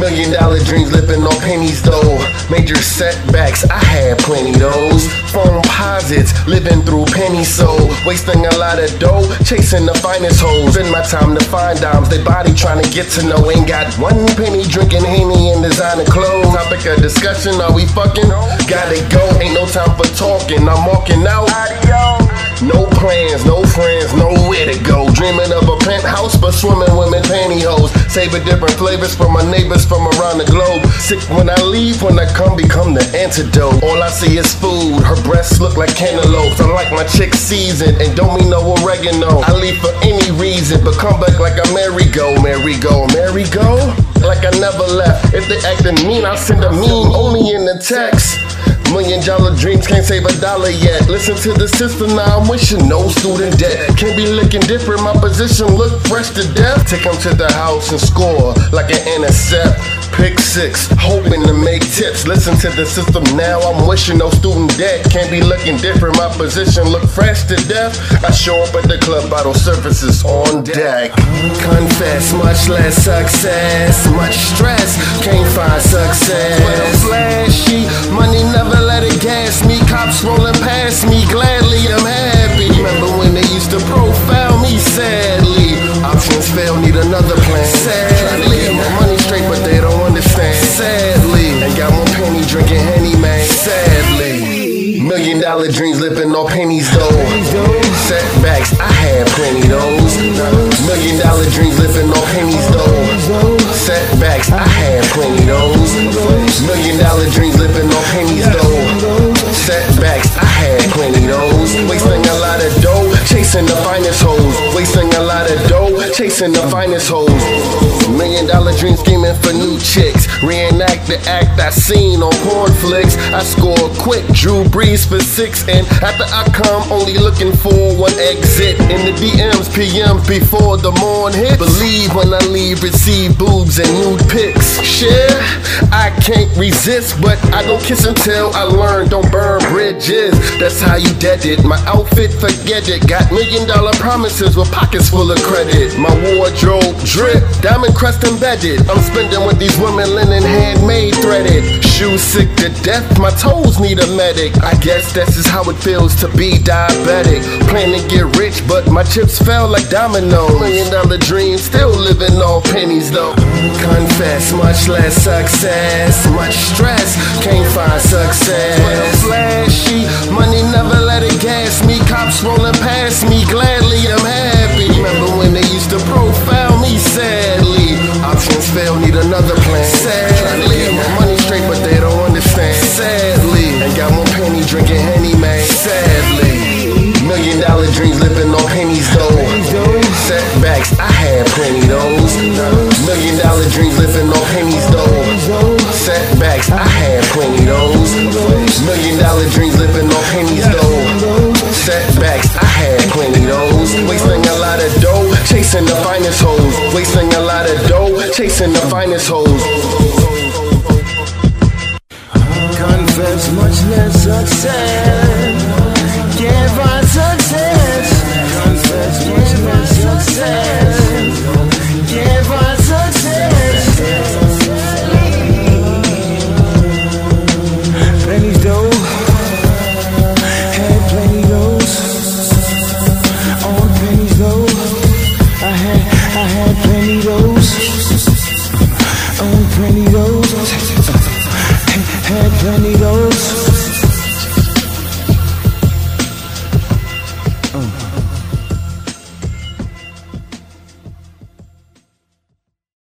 Million dollar dreams living on pennies though. Major setbacks, I had plenty those. Phone posits, living through pennies so. Wasting a lot of dough, chasing the finest hoes. In my time to find dimes, they body trying to get to know. Ain't got one penny drinking Henny and designer clothes. Topic of discussion, are we fucking? Gotta go, ain't no time for talking. I'm walking out. No plans, no friends, nowhere to go. Dreaming of a penthouse, but swimming women pantyhose. Savor different flavors from my neighbors from around the globe. Sick when I leave, when I come, become the antidote. All I see is food. Her breasts look like cantaloupes. I like my chick seasoned and don't mean no oregano. I leave for any reason, but come back like a merry-go, merry-go, merry-go. Like I never left. If they acting mean, I'll send a meme only in the text. Million dollar dreams can't save a dollar yet. Listen to the system now, I'm wishing no student debt. Can't be looking different, my position look fresh to death. Take them to the house and score like an intercept. Pick six, hoping to make tips. Listen to the system now, I'm wishing no student debt. Can't be looking different, my position look fresh to death. I show up at the club, bottle surfaces on deck. Confess, much less success, much stress. Can't find success. Dollar dreams living on pennies though. Setbacks, I had plenty those. Million dollar dreams living on pennies though. Setbacks, I had plenty those. Million dollar dreams living on pennies though. Chasing the finest hoes. Million dollar dream scheming for new chicks. Reenact the act I seen on porn flicks. I score quick, Drew Brees for six. And after I come, only looking for one exit. In the DMs, PMs before the morn hit. Believe when I leave, receive boobs and nude pics. Share, I can't resist, but I don't kiss until I learn. Don't burn bridges. That's how you dead it. My outfit, forget it. Got million dollar promises with pockets full of credit. My wardrobe drip, diamond crust embedded. I'm spending with these women linen handmade threaded. Shoes sick to death, my toes need a medic. I guess this is how it feels to be diabetic. Plan to get rich, but my chips fell like dominoes. Million dollar dream, still living off pennies though. Confess, much less success, much stress. Can't find success. Flashy, money never let it gas me. Cops rolling past me, gladly I'm happy. Remember when they used to profile me sadly? Options fail, need another plan. Sadly, keep my money straight, but they don't understand. Sadly, ain't got one penny drinking Henny, man. Sadly, million dollar dreams living on pennies though. Setbacks, I had plenty those. Million dollar dreams living on pennies though. Setbacks, I had plenty those. Million dollar dreams living Wasting a lot of dough, chasing the finest hoes. Wasting a lot of dough, chasing the finest hoes. Confess much less success. Had